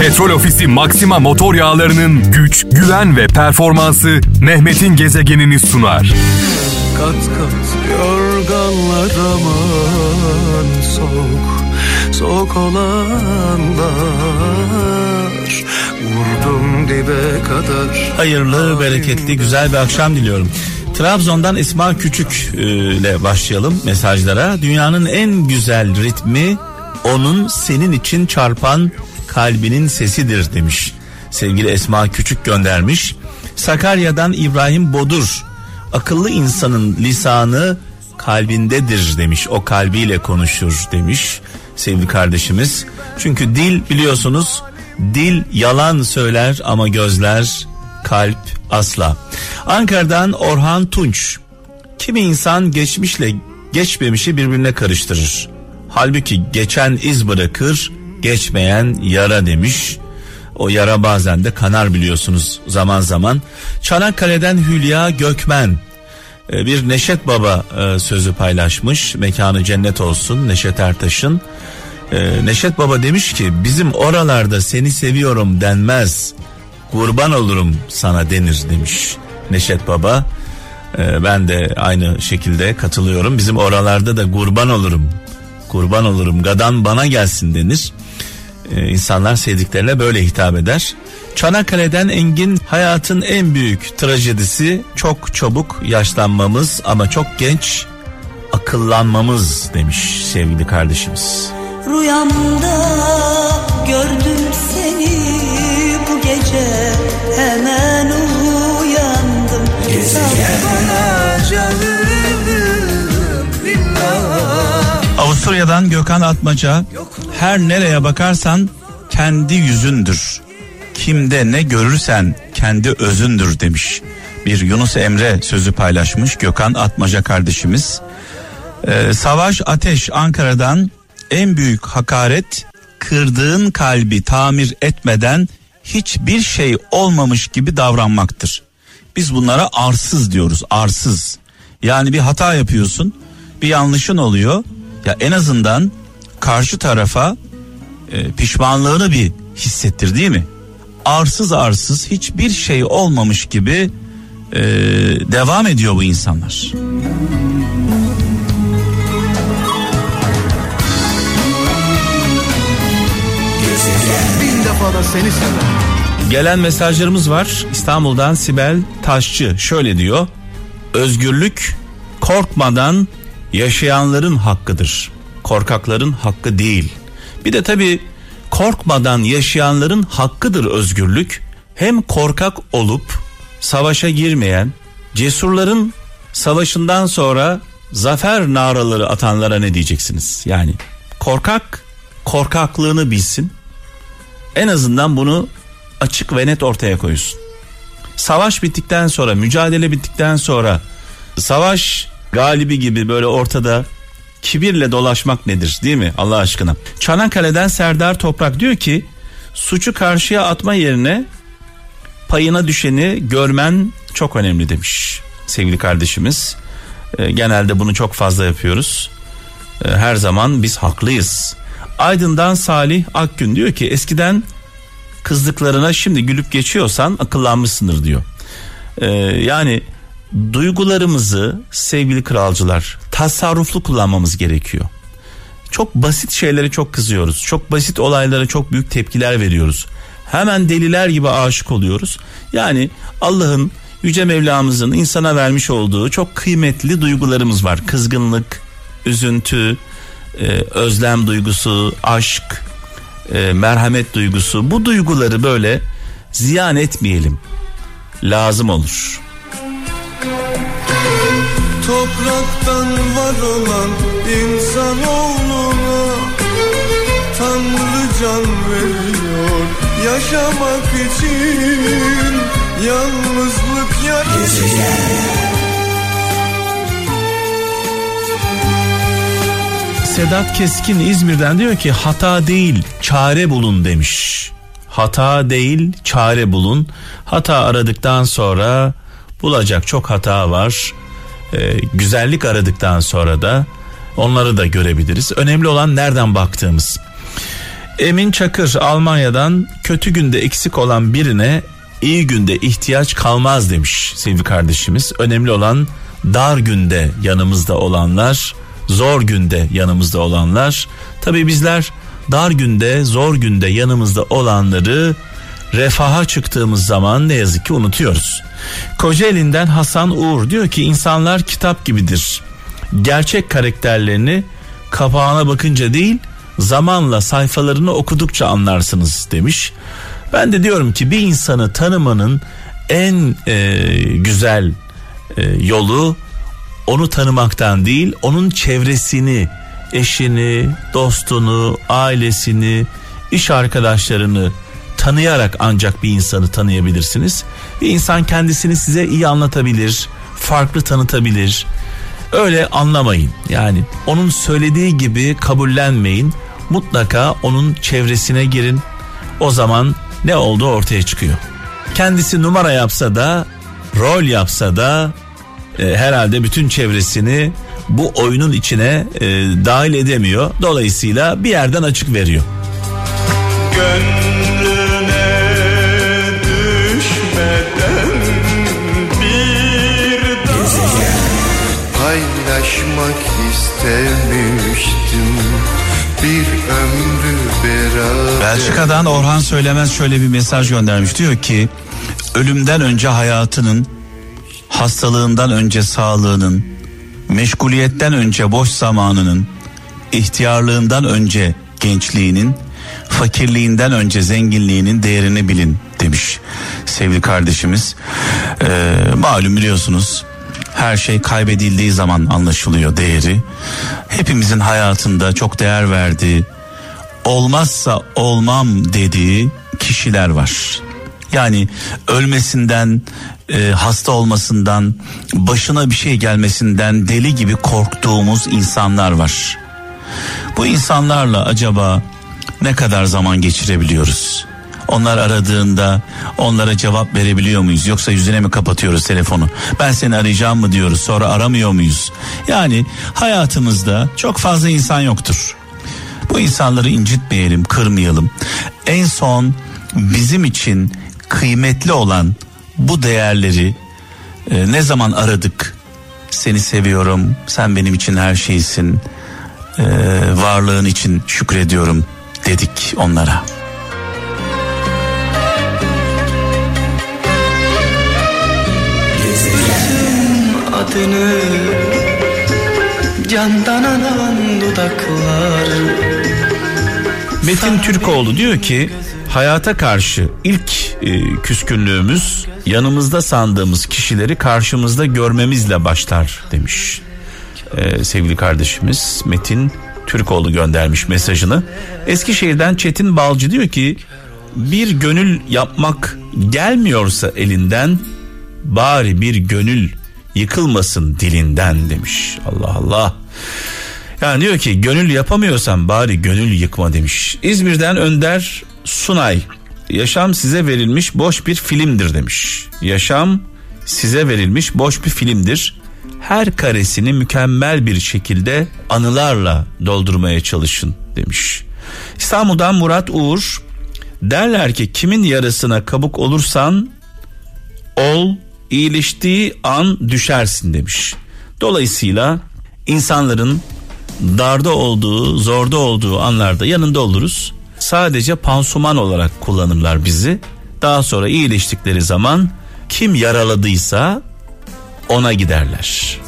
Petrol Ofisi Maxima motor yağlarının güç, güven ve performansı Mehmet'in gezegenini sunar. Kat kat yorganlar aman soğuk, soğuk olanlar Vurdum dibe kadar Hayırlı, bereketli, güzel bir akşam diliyorum. Trabzon'dan İsmail Küçük e, ile başlayalım mesajlara. Dünyanın en güzel ritmi onun senin için çarpan kalbinin sesidir demiş. Sevgili Esma Küçük göndermiş. Sakarya'dan İbrahim Bodur. Akıllı insanın lisanı kalbindedir demiş. O kalbiyle konuşur demiş sevgili kardeşimiz. Çünkü dil biliyorsunuz dil yalan söyler ama gözler kalp asla. Ankara'dan Orhan Tunç. Kimi insan geçmişle geçmemişi birbirine karıştırır. Halbuki geçen iz bırakır, geçmeyen yara demiş. O yara bazen de kanar biliyorsunuz zaman zaman. Çanakkale'den Hülya Gökmen e, bir Neşet Baba e, sözü paylaşmış. Mekanı cennet olsun Neşet Ertaş'ın. E, Neşet Baba demiş ki bizim oralarda seni seviyorum denmez. Kurban olurum sana denir demiş Neşet Baba. Ben de aynı şekilde katılıyorum. Bizim oralarda da kurban olurum. Kurban olurum gadan bana gelsin denir. İnsanlar sevdiklerine böyle hitap eder. Çanakkale'den Engin hayatın en büyük trajedisi çok çabuk yaşlanmamız ama çok genç akıllanmamız demiş sevgili kardeşimiz. Rüyamda gördüm seni bu gece hemen uyandım. Avusturya'dan Gökhan Atmaca her nereye bakarsan kendi yüzündür. Kimde ne görürsen kendi özündür demiş. Bir Yunus Emre sözü paylaşmış Gökhan Atmaca kardeşimiz. Ee, Savaş Ateş Ankara'dan en büyük hakaret kırdığın kalbi tamir etmeden hiçbir şey olmamış gibi davranmaktır. Biz bunlara arsız diyoruz arsız. Yani bir hata yapıyorsun bir yanlışın oluyor ya en azından karşı tarafa e, pişmanlığını bir hissettir değil mi? Arsız arsız hiçbir şey olmamış gibi e, devam ediyor bu insanlar. Gelen mesajlarımız var. İstanbul'dan Sibel Taşçı şöyle diyor. Özgürlük korkmadan yaşayanların hakkıdır. Korkakların hakkı değil. Bir de tabii korkmadan yaşayanların hakkıdır özgürlük. Hem korkak olup savaşa girmeyen, cesurların savaşından sonra zafer naraları atanlara ne diyeceksiniz? Yani korkak korkaklığını bilsin. En azından bunu açık ve net ortaya koysun. Savaş bittikten sonra, mücadele bittikten sonra savaş galibi gibi böyle ortada kibirle dolaşmak nedir değil mi Allah aşkına? Çanakkale'den Serdar Toprak diyor ki suçu karşıya atma yerine payına düşeni görmen çok önemli demiş sevgili kardeşimiz. E, genelde bunu çok fazla yapıyoruz. E, her zaman biz haklıyız. Aydın'dan Salih Akgün diyor ki eskiden kızdıklarına şimdi gülüp geçiyorsan akıllanmışsındır diyor. E, yani duygularımızı sevgili kralcılar tasarruflu kullanmamız gerekiyor. Çok basit şeylere çok kızıyoruz. Çok basit olaylara çok büyük tepkiler veriyoruz. Hemen deliler gibi aşık oluyoruz. Yani Allah'ın yüce Mevlamızın insana vermiş olduğu çok kıymetli duygularımız var. Kızgınlık, üzüntü, e, özlem duygusu, aşk, e, merhamet duygusu. Bu duyguları böyle ziyan etmeyelim. Lazım olur. Topraktan var olan insanoğluna Tanrı can veriyor yaşamak için Yalnızlık yaratıyor Sedat Keskin İzmir'den diyor ki hata değil çare bulun demiş. Hata değil çare bulun. Hata aradıktan sonra bulacak çok hata var. Ee, güzellik aradıktan sonra da onları da görebiliriz. Önemli olan nereden baktığımız. Emin Çakır Almanya'dan kötü günde eksik olan birine iyi günde ihtiyaç kalmaz demiş sevgili kardeşimiz. Önemli olan dar günde yanımızda olanlar, zor günde yanımızda olanlar. Tabi bizler dar günde, zor günde yanımızda olanları refaha çıktığımız zaman ne yazık ki unutuyoruz. Kocaeli'nden Hasan Uğur diyor ki insanlar kitap gibidir. Gerçek karakterlerini kapağına bakınca değil zamanla sayfalarını okudukça anlarsınız demiş. Ben de diyorum ki bir insanı tanımanın en e, güzel e, yolu onu tanımaktan değil onun çevresini eşini dostunu ailesini iş arkadaşlarını tanıyarak ancak bir insanı tanıyabilirsiniz. Bir insan kendisini size iyi anlatabilir, farklı tanıtabilir. Öyle anlamayın. Yani onun söylediği gibi kabullenmeyin. Mutlaka onun çevresine girin. O zaman ne olduğu ortaya çıkıyor. Kendisi numara yapsa da, rol yapsa da e, herhalde bütün çevresini bu oyunun içine e, dahil edemiyor. Dolayısıyla bir yerden açık veriyor. Gönlüne istemiştim bir ömrü beraber Belçika'dan Orhan Söylemez şöyle bir mesaj göndermiş. Diyor ki ölümden önce hayatının, hastalığından önce sağlığının, meşguliyetten önce boş zamanının, ihtiyarlığından önce gençliğinin, fakirliğinden önce zenginliğinin değerini bilin demiş sevgili kardeşimiz. Ee, malum biliyorsunuz her şey kaybedildiği zaman anlaşılıyor değeri. Hepimizin hayatında çok değer verdiği, olmazsa olmam dediği kişiler var. Yani ölmesinden, e, hasta olmasından, başına bir şey gelmesinden deli gibi korktuğumuz insanlar var. Bu insanlarla acaba ne kadar zaman geçirebiliyoruz? Onlar aradığında onlara cevap verebiliyor muyuz? Yoksa yüzüne mi kapatıyoruz telefonu? Ben seni arayacağım mı diyoruz sonra aramıyor muyuz? Yani hayatımızda çok fazla insan yoktur. Bu insanları incitmeyelim, kırmayalım. En son bizim için kıymetli olan bu değerleri e, ne zaman aradık? Seni seviyorum, sen benim için her şeysin, e, varlığın için şükrediyorum dedik onlara. Adını Candan alan dudaklar Metin Türkoğlu diyor ki hayata karşı ilk e, küskünlüğümüz yanımızda sandığımız kişileri karşımızda görmemizle başlar demiş. E, sevgili kardeşimiz Metin Türkoğlu göndermiş mesajını. Eskişehir'den Çetin Balcı diyor ki bir gönül yapmak gelmiyorsa elinden bari bir gönül yıkılmasın dilinden demiş. Allah Allah. Yani diyor ki gönül yapamıyorsan bari gönül yıkma demiş. İzmir'den Önder Sunay yaşam size verilmiş boş bir filmdir demiş. Yaşam size verilmiş boş bir filmdir. Her karesini mükemmel bir şekilde anılarla doldurmaya çalışın demiş. İstanbul'dan Murat Uğur derler ki kimin yarısına kabuk olursan ol iyileştiği an düşersin demiş. Dolayısıyla insanların darda olduğu, zorda olduğu anlarda yanında oluruz. Sadece pansuman olarak kullanırlar bizi. Daha sonra iyileştikleri zaman kim yaraladıysa ona giderler.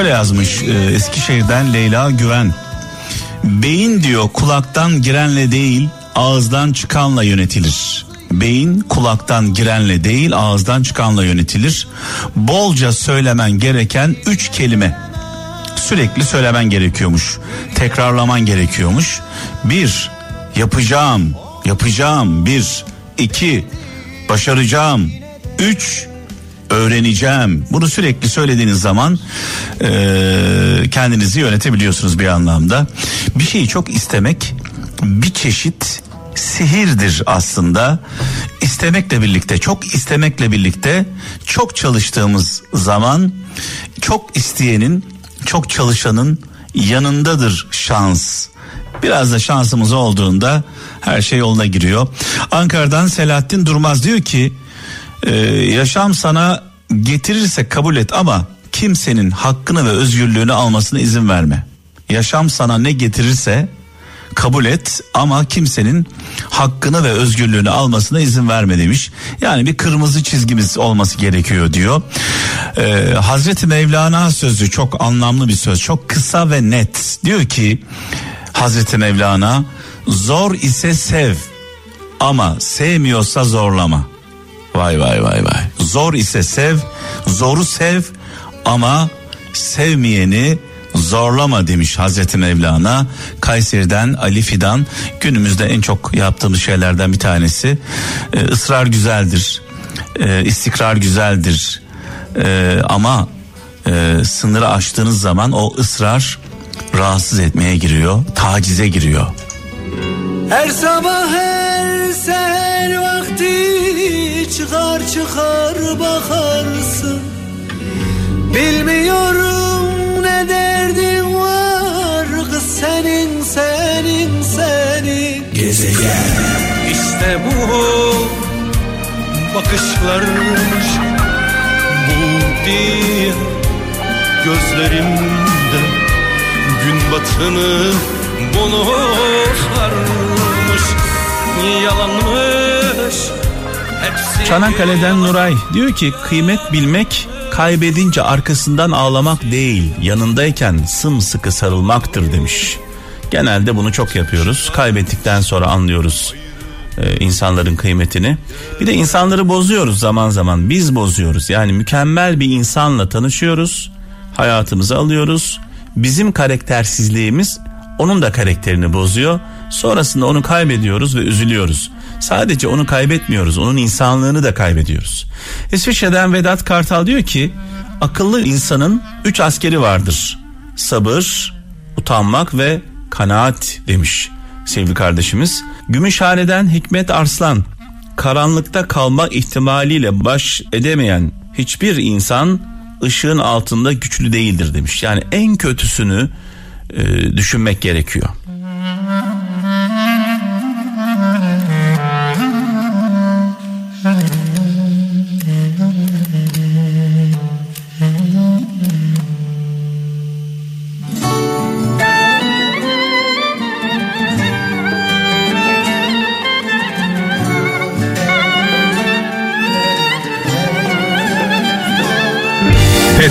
Şöyle yazmış e, Eskişehir'den Leyla Güven. Beyin diyor kulaktan girenle değil ağızdan çıkanla yönetilir. Beyin kulaktan girenle değil ağızdan çıkanla yönetilir. Bolca söylemen gereken üç kelime. Sürekli söylemen gerekiyormuş. Tekrarlaman gerekiyormuş. Bir, yapacağım, yapacağım. Bir, iki, başaracağım. Üç, öğreneceğim. Bunu sürekli söylediğiniz zaman e, kendinizi yönetebiliyorsunuz bir anlamda. Bir şeyi çok istemek bir çeşit sihirdir aslında. İstemekle birlikte, çok istemekle birlikte çok çalıştığımız zaman çok isteyenin, çok çalışanın yanındadır şans. Biraz da şansımız olduğunda her şey yoluna giriyor. Ankara'dan Selahattin Durmaz diyor ki e, yaşam sana getirirse kabul et ama kimsenin hakkını ve özgürlüğünü almasına izin verme. Yaşam sana ne getirirse kabul et ama kimsenin hakkını ve özgürlüğünü almasına izin verme demiş. Yani bir kırmızı çizgimiz olması gerekiyor diyor. Ee, Hazreti Mevlana sözü çok anlamlı bir söz. Çok kısa ve net. Diyor ki Hazreti Mevlana zor ise sev ama sevmiyorsa zorlama. Vay vay vay vay. Zor ise sev, zoru sev ama sevmeyeni zorlama demiş Hazreti Mevlana. Kayseri'den Ali Fidan günümüzde en çok yaptığımız şeylerden bir tanesi. Ee, ısrar güzeldir, ee, istikrar güzeldir ee, ama e, sınırı aştığınız zaman o ısrar rahatsız etmeye giriyor, tacize giriyor. Her sabah her seher vakti çıkar çıkar bakarsın. Bilmiyorum ne derdin var kız senin senin senin. Gezegen. İşte bu bakışlar bu diye gözlerimde gün batını bulurlarmış yalanmış Çanakkale'den Nuray diyor ki kıymet bilmek kaybedince arkasından ağlamak değil yanındayken sımsıkı sarılmaktır demiş. Genelde bunu çok yapıyoruz. Kaybettikten sonra anlıyoruz e, insanların kıymetini. Bir de insanları bozuyoruz zaman zaman. Biz bozuyoruz. Yani mükemmel bir insanla tanışıyoruz. Hayatımıza alıyoruz. Bizim karaktersizliğimiz onun da karakterini bozuyor. Sonrasında onu kaybediyoruz ve üzülüyoruz. Sadece onu kaybetmiyoruz, onun insanlığını da kaybediyoruz. İsviçre'den Vedat Kartal diyor ki, akıllı insanın üç askeri vardır. Sabır, utanmak ve kanaat demiş sevgili kardeşimiz. Gümüşhane'den Hikmet Arslan, karanlıkta kalma ihtimaliyle baş edemeyen hiçbir insan ışığın altında güçlü değildir demiş. Yani en kötüsünü e, düşünmek gerekiyor.